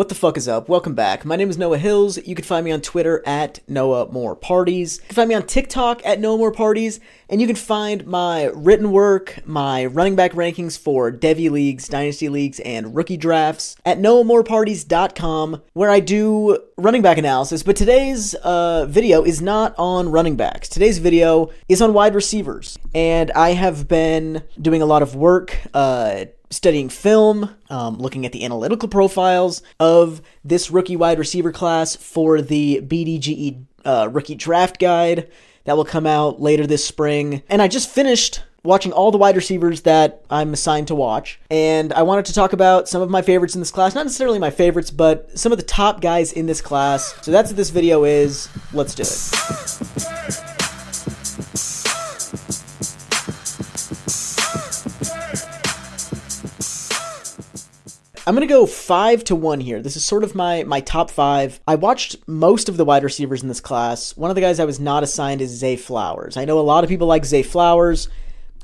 What the fuck is up? Welcome back. My name is Noah Hills. You can find me on Twitter at Noah More Parties. You can find me on TikTok at Noah More Parties, and you can find my written work, my running back rankings for Devy leagues, dynasty leagues, and rookie drafts at noahmoreparties.com, where I do running back analysis. But today's uh, video is not on running backs. Today's video is on wide receivers, and I have been doing a lot of work. Uh, studying film, um, looking at the analytical profiles of this rookie wide receiver class for the BDGE uh, rookie draft guide that will come out later this spring. And I just finished watching all the wide receivers that I'm assigned to watch. And I wanted to talk about some of my favorites in this class. Not necessarily my favorites, but some of the top guys in this class. So that's what this video is. Let's do it. I'm gonna go five to one here. This is sort of my my top five. I watched most of the wide receivers in this class. One of the guys I was not assigned is Zay Flowers. I know a lot of people like Zay Flowers.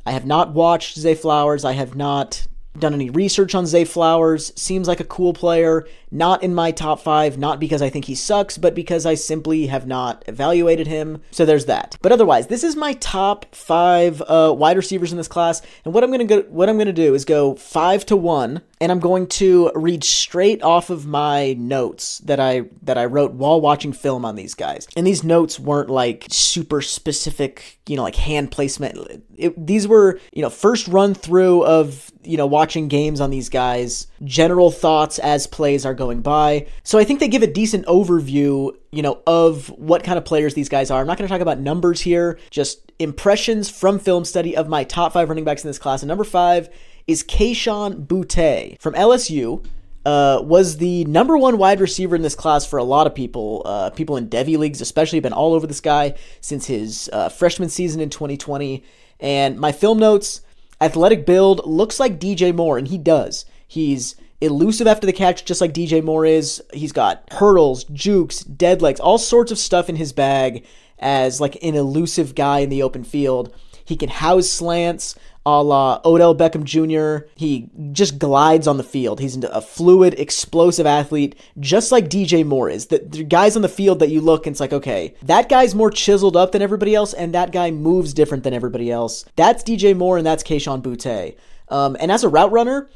I have not watched Zay Flowers. I have not done any research on Zay Flowers. Seems like a cool player. Not in my top five, not because I think he sucks, but because I simply have not evaluated him. So there's that. But otherwise, this is my top five uh, wide receivers in this class. And what I'm gonna go, what I'm gonna do is go five to one, and I'm going to read straight off of my notes that I that I wrote while watching film on these guys. And these notes weren't like super specific, you know, like hand placement. It, these were, you know, first run through of you know watching games on these guys, general thoughts as plays are going by. So I think they give a decent overview, you know, of what kind of players these guys are. I'm not going to talk about numbers here, just impressions from film study of my top five running backs in this class. And number five is Kayshon Boutte from LSU. Uh, was the number one wide receiver in this class for a lot of people. Uh, people in Devy leagues, especially, have been all over this guy since his uh, freshman season in 2020. And my film notes athletic build looks like DJ Moore, and he does. He's elusive after the catch, just like DJ Moore is. He's got hurdles, jukes, dead legs, all sorts of stuff in his bag as like an elusive guy in the open field. He can house slants a la Odell Beckham Jr. He just glides on the field. He's a fluid, explosive athlete, just like DJ Moore is. The, the, guys on the field that you look and it's like, okay, that guy's more chiseled up than everybody else, and that guy moves different than everybody else. That's DJ Moore, and that's Kayshon Boutte. Um, and as a route runner,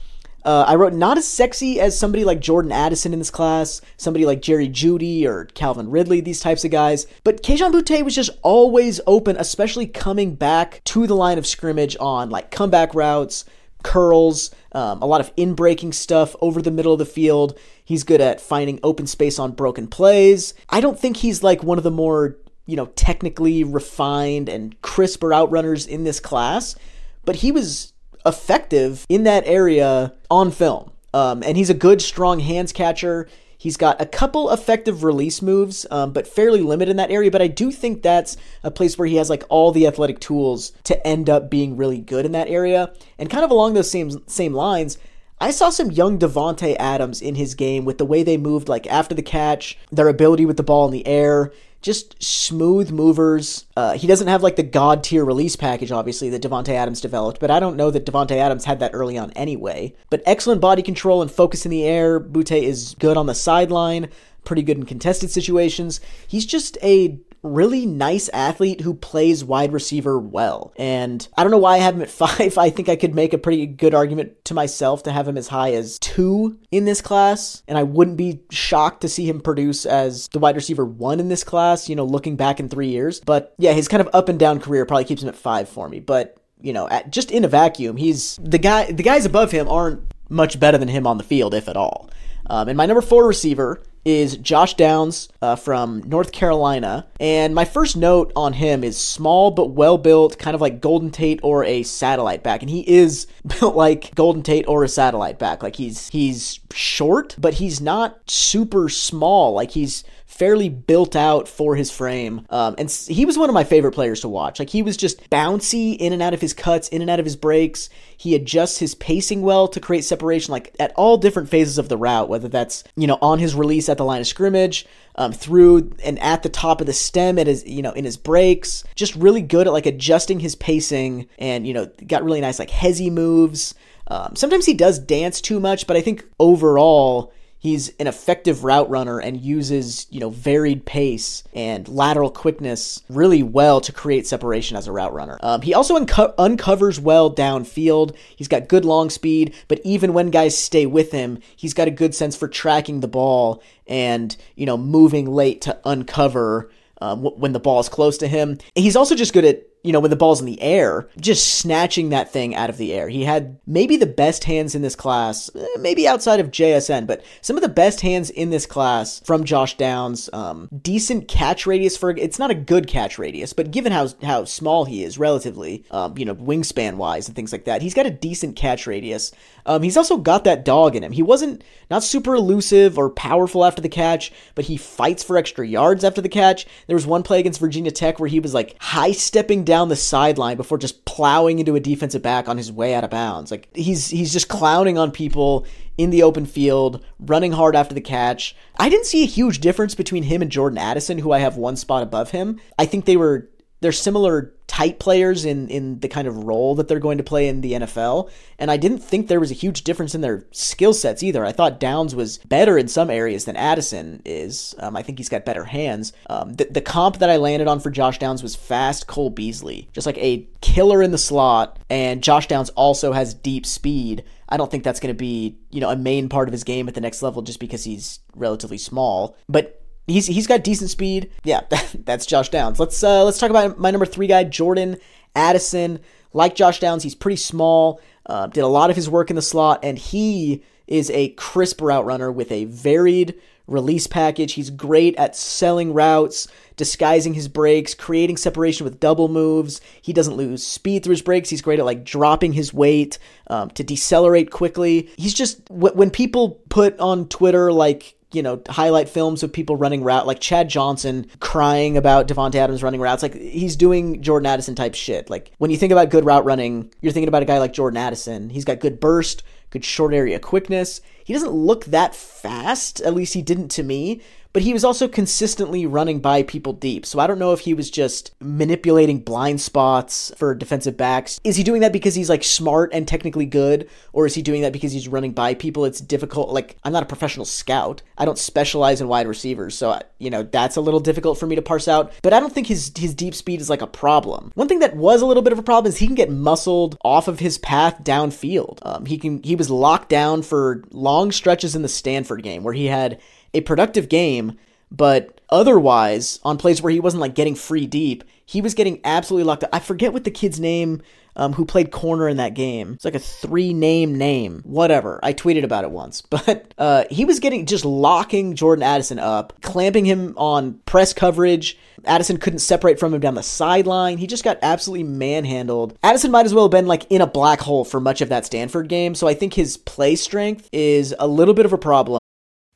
uh, I wrote not as sexy as somebody like Jordan Addison in this class, somebody like Jerry Jeudy or Calvin Ridley, these types of guys. But Kayshon Boutte was just always open, especially coming back to the line of scrimmage on like comeback routes, curls, um, a lot of in breaking stuff over the middle of the field. He's good at finding open space on broken plays. I don't think he's like one of the more, you know, technically refined and crisper outrunners in this class, but he was effective in that area on film. Um, and he's a good, strong hands catcher. He's got a couple effective release moves, um, but fairly limited in that area. But I do think that's a place where he has like all the athletic tools to end up being really good in that area. And kind of along those same same lines, I saw some young Davante Adams in his game with the way they moved, like after the catch, their ability with the ball in the air just smooth movers. Uh, he doesn't have like the god tier release package, obviously, that Davante Adams developed, but I don't know that Davante Adams had that early on anyway. But excellent body control and focus in the air. Boutte is good on the sideline, pretty good in contested situations. He's just a really nice athlete who plays wide receiver well. And I don't know why I have him at five. I think I could make a pretty good argument to myself to have him as high as two in this class. And I wouldn't be shocked to see him produce as the wide receiver one in this class, you know, looking back in three years. But yeah, his kind of up and down career probably keeps him at five for me. But you know, at, just in a vacuum, he's the guy. The guys above him aren't much better than him on the field, if at all. Um, and my number four receiver is Josh Downs uh, from North Carolina. And my first note on him is small but well built, kind of like Golden Tate or a satellite back. And he is built like Golden Tate or a satellite back. Like he's he's short, but he's not super small. Like he's fairly built out for his frame. Um, and he was one of my favorite players to watch. Like he was just bouncy in and out of his cuts, in and out of his breaks. He adjusts his pacing well to create separation, like at all different phases of the route, whether that's, you know, on his release at the line of scrimmage, um, through and at the top of the stem at his, you know, in his breaks. Just really good at like adjusting his pacing and, you know, got really nice like hezzy moves. Um, sometimes he does dance too much, but I think overall He's an effective route runner and uses, you know, varied pace and lateral quickness really well to create separation as a route runner. Um, he also unco- uncovers well downfield. He's got good long speed, but even when guys stay with him, he's got a good sense for tracking the ball and, you know, moving late to uncover um, when the ball is close to him. He's also just good at you know, when the ball's in the air, just snatching that thing out of the air. He had maybe the best hands in this class, eh, maybe outside of JSN, but some of the best hands in this class from Josh Downs. Um, decent catch radius for it's not a good catch radius, but given how how small he is relatively, um, you know, wingspan wise and things like that, he's got a decent catch radius. Um, he's also got that dog in him. He wasn't not super elusive or powerful after the catch, but he fights for extra yards after the catch. There was one play against Virginia Tech where he was like high stepping down the sideline before just plowing into a defensive back on his way out of bounds. Like he's he's just clowning on people in the open field, running hard after the catch. I didn't see a huge difference between him and Jordan Addison, who I have one spot above him. I think they were they're similar type players in in the kind of role that they're going to play in the NFL. And I didn't think there was a huge difference in their skill sets either. I thought Downs was better in some areas than Addison is. Um, I think he's got better hands. Um, the, the comp that I landed on for Josh Downs was fast Cole Beasley, just like a killer in the slot. And Josh Downs also has deep speed. I don't think that's going to be, you know, a main part of his game at the next level just because he's relatively small. But He's he's got decent speed. Yeah, that's Josh Downs. Let's uh, let's talk about my number three guy, Jordan Addison. Like Josh Downs, he's pretty small. Uh, did a lot of his work in the slot, and he is a crisp route runner with a varied release package. He's great at selling routes, disguising his breaks, creating separation with double moves. He doesn't lose speed through his breaks. He's great at like dropping his weight um, to decelerate quickly. He's just when people put on Twitter like you know, highlight films of people running route, like Chad Johnson crying about Davante Adams running routes. Like he's doing Jordan Addison type shit. Like when you think about good route running, you're thinking about a guy like Jordan Addison. He's got good burst, good short area quickness. He doesn't look that fast, at least he didn't to me, but he was also consistently running by people deep. So I don't know if he was just manipulating blind spots for defensive backs. Is he doing that because he's like smart and technically good, or is he doing that because he's running by people? It's difficult. Like I'm not a professional scout. I don't specialize in wide receivers, so you know that's a little difficult for me to parse out. But I don't think his his deep speed is like a problem. One thing that was a little bit of a problem is he can get muscled off of his path downfield. Um, he can he was locked down for long stretches in the Stanford game where he had a productive game, but otherwise, on plays where he wasn't like getting free deep, he was getting absolutely locked up. I forget what the kid's name um, who played corner in that game. It's like a three name name, whatever. I tweeted about it once, but uh, he was getting just locking Jordan Addison up, clamping him on press coverage. Addison couldn't separate from him down the sideline. He just got absolutely manhandled. Addison might as well have been like in a black hole for much of that Stanford game, so I think his play strength is a little bit of a problem.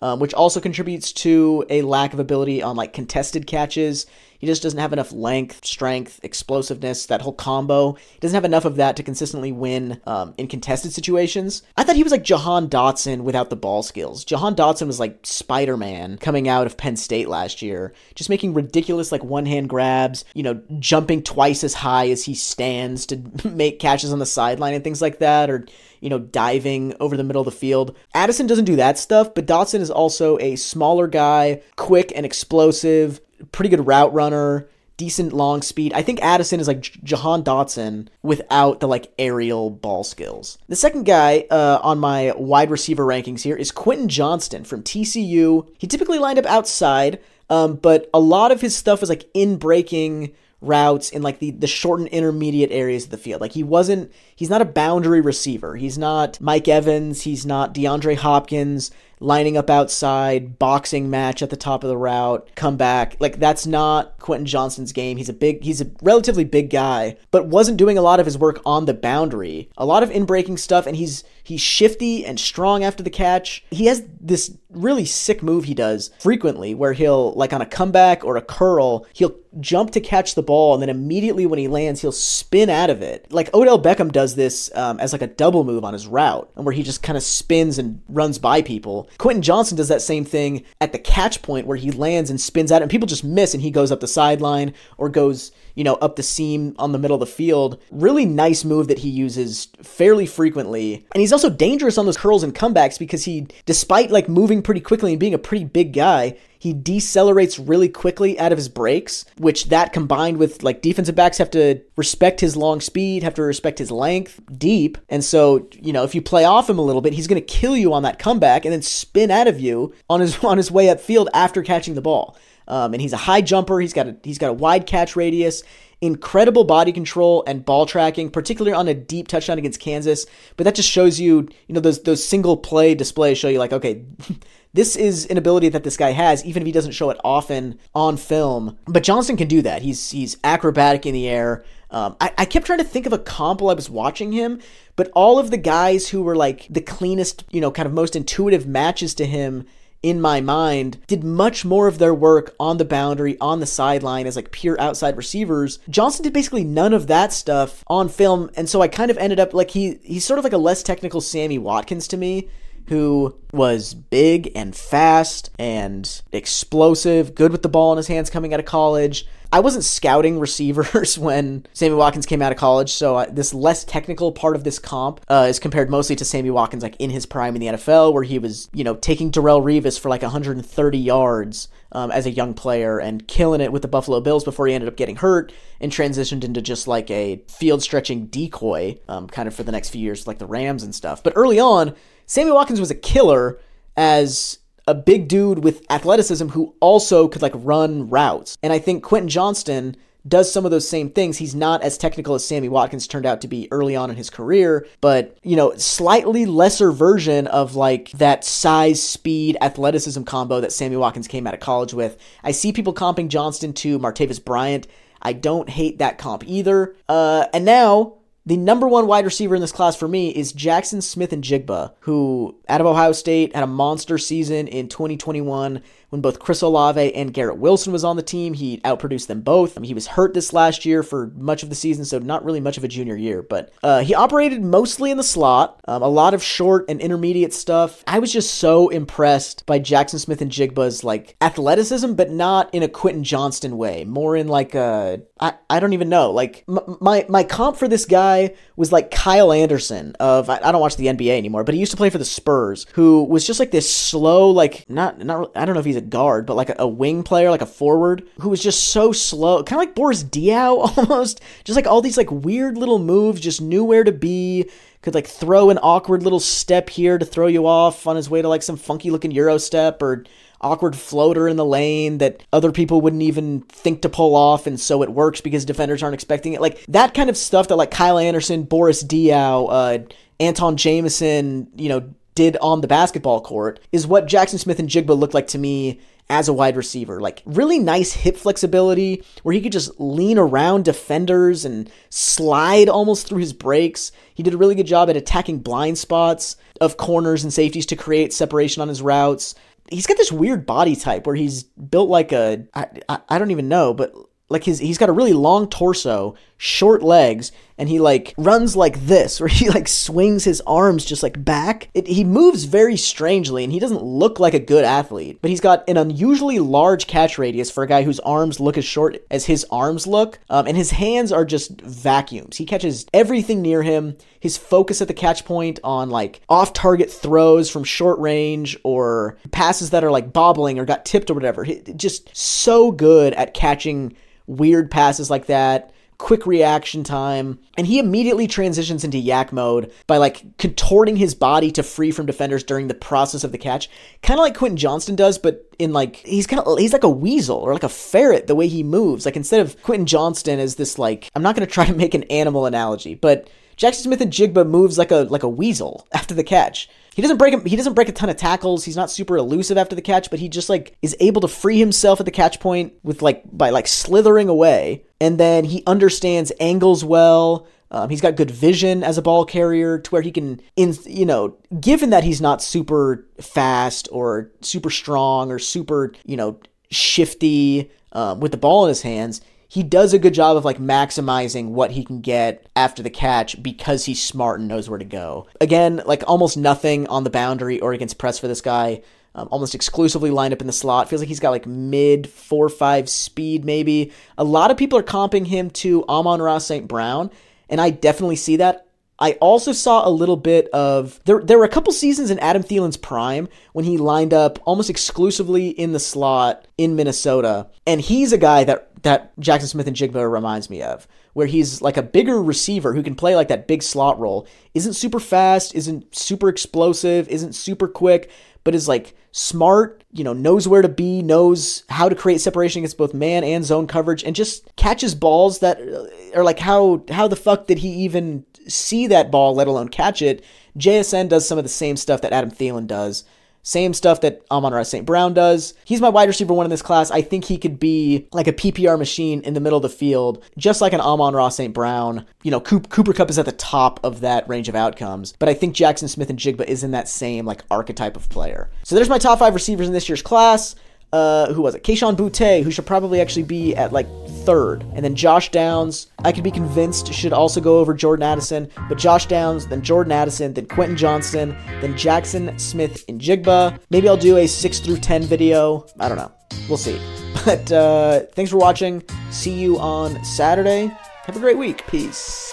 um, which also contributes to a lack of ability on like contested catches. He just doesn't have enough length, strength, explosiveness, that whole combo. He doesn't have enough of that to consistently win um, in contested situations. I thought he was like Jahan Dotson without the ball skills. Jahan Dotson was like Spider Man coming out of Penn State last year, just making ridiculous like one hand grabs, you know, jumping twice as high as he stands to make catches on the sideline and things like that, or you know, diving over the middle of the field. Addison doesn't do that stuff, but Dotson is also a smaller guy, quick and explosive, pretty good route runner, decent long speed. I think Addison is like Jahan Dotson without the like aerial ball skills. The second guy uh, on my wide receiver rankings here is Quentin Johnston from TCU. He typically lined up outside, um, but a lot of his stuff was like in breaking routes in like the the short and intermediate areas of the field. Like he wasn't he's not a boundary receiver. He's not Mike Evans, he's not DeAndre Hopkins lining up outside, boxing match at the top of the route, come back. Like that's not Quentin Johnston's game. He's a big he's a relatively big guy, but wasn't doing a lot of his work on the boundary. A lot of in-breaking stuff and he's he's shifty and strong after the catch. He has this really sick move he does frequently where he'll like on a comeback or a curl, he'll jump to catch the ball and then immediately when he lands, he'll spin out of it. Like Odell Beckham does this um, as like a double move on his route and where he just kind of spins and runs by people Quentin Johnston does that same thing at the catch point where he lands and spins out, and people just miss, and he goes up the sideline or goes, you know, up the seam on the middle of the field. Really nice move that he uses fairly frequently. And he's also dangerous on those curls and comebacks because he, despite like moving pretty quickly and being a pretty big guy, he decelerates really quickly out of his breaks, which that combined with like defensive backs have to respect his long speed, have to respect his length deep. And so, you know, if you play off him a little bit, he's going to kill you on that comeback and then spin out of you on his on his way upfield after catching the ball. Um, and he's a high jumper. He's got a he's got a wide catch radius incredible body control and ball tracking, particularly on a deep touchdown against Kansas. But that just shows you, you know, those those single play displays show you like, okay, this is an ability that this guy has, even if he doesn't show it often on film. But Johnston can do that. He's he's acrobatic in the air. Um, I, I kept trying to think of a comp while I was watching him, but all of the guys who were like the cleanest, you know, kind of most intuitive matches to him in my mind did much more of their work on the boundary, on the sideline as like pure outside receivers. Johnston did basically none of that stuff on film, and so I kind of ended up like he he's sort of like a less technical Sammy Watkins to me who was big and fast and explosive, good with the ball in his hands coming out of college. I wasn't scouting receivers when Sammy Watkins came out of college, so this less technical part of this comp uh, is compared mostly to Sammy Watkins, like in his prime in the NFL, where he was, you know, taking Darrelle Revis for like 130 yards um, as a young player and killing it with the Buffalo Bills before he ended up getting hurt and transitioned into just like a field stretching decoy, um, kind of for the next few years, like the Rams and stuff. But early on, Sammy Watkins was a killer as a big dude with athleticism who also could like run routes. And I think Quentin Johnston does some of those same things. He's not as technical as Sammy Watkins turned out to be early on in his career, but you know, slightly lesser version of like that size, speed, athleticism combo that Sammy Watkins came out of college with. I see people comping Johnston to Martavis Bryant. I don't hate that comp either. Uh, and now the number one wide receiver in this class for me is Jaxon Smith-Njigba, who out of Ohio State had a monster season in 2021 when both Chris Olave and Garrett Wilson was on the team. He outproduced them both. I mean, he was hurt this last year for much of the season, so not really much of a junior year. But uh, he operated mostly in the slot, um, a lot of short and intermediate stuff. I was just so impressed by Jaxon Smith-Njigba's like athleticism, but not in a Quentin Johnston way. More in like a I, I don't even know. Like my my comp for this guy was like Kyle Anderson of I, I don't watch the NBA anymore, but he used to play for the Spurs, who was just like this slow, like not not I don't know if he's he's a guard, but like a, a wing player, like a forward, who was just so slow, kind of like Boris Diaw almost. Just like all these like weird little moves, just knew where to be. Could like throw an awkward little step here to throw you off on his way to like some funky looking Euro step or awkward floater in the lane that other people wouldn't even think to pull off, and so it works because defenders aren't expecting it. Like that kind of stuff that like Kyle Anderson, Boris Diaw, uh, Antawn Jamison, you know, did on the basketball court is what Jaxon Smith-Njigba looked like to me as a wide receiver. Like really nice hip flexibility where he could just lean around defenders and slide almost through his breaks. He did a really good job at attacking blind spots of corners and safeties to create separation on his routes he's got this weird body type where he's built like a I, I, I don't even know, but like his he's got a really long torso, short legs, and he like runs like this, where he like swings his arms just like back. It, he moves very strangely, and he doesn't look like a good athlete. But he's got an unusually large catch radius for a guy whose arms look as short as his arms look, um, and his hands are just vacuums. He catches everything near him. His focus at the catch point on like off-target throws from short range or passes that are like bobbling or got tipped or whatever. He, just so good at catching weird passes like that quick reaction time, and he immediately transitions into YAC mode by like contorting his body to free from defenders during the process of the catch, kind of like Quentin Johnston does, but in like he's kind of he's like a weasel or like a ferret the way he moves. Like instead of Quentin Johnston as this like I'm not gonna try to make an animal analogy, but Jaxon Smith-Njigba moves like a like a weasel after the catch. He doesn't break him. He doesn't break a ton of tackles. He's not super elusive after the catch, but he just like is able to free himself at the catch point with like by like slithering away, and then he understands angles well. Um, he's got good vision as a ball carrier to where he can, in you know, given that he's not super fast or super strong or super you know shifty um, with the ball in his hands, he does a good job of like maximizing what he can get after the catch because he's smart and knows where to go. Again, like almost nothing on the boundary or against press for this guy. Um, almost exclusively lined up in the slot. Feels like he's got like mid four five speed maybe. A lot of people are comping him to Amon-Ra St. Brown, and I definitely see that. I also saw a little bit of there. There were a couple seasons in Adam Thielen's prime when he lined up almost exclusively in the slot in Minnesota, and he's a guy that that Jaxon Smith-Njigba reminds me of, where he's like a bigger receiver who can play like that big slot role. Isn't super fast, isn't super explosive, isn't super quick, but is like smart, you know, knows where to be, knows how to create separation against both man and zone coverage, and just catches balls that uh, are like how how the fuck did he even see that ball, let alone catch it? JSN does some of the same stuff that Adam Thielen does. Same stuff that Amon-Ra St. Brown does. He's my wide receiver one in this class. I think he could be like a PPR machine in the middle of the field, just like an Amon-Ra St. Brown. You know, Cooper Kupp is at the top of that range of outcomes, but I think Jaxon Smith-Njigba is in that same like archetype of player. So there's my top five receivers in this year's class uh, who was it? Kayshon Boutte, who should probably actually be at like third. And then Josh Downs, I could be convinced should also go over Jordan Addison. But Josh Downs, then Jordan Addison, then Quentin Johnston, then Jaxon Smith-Njigba. Maybe I'll do a 6 through 10 video. I don't know. We'll see. But uh, thanks for watching. See you on Saturday. Have a great week. Peace.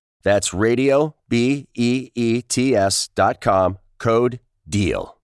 That's radio, B E E T S dot com, code DEAL.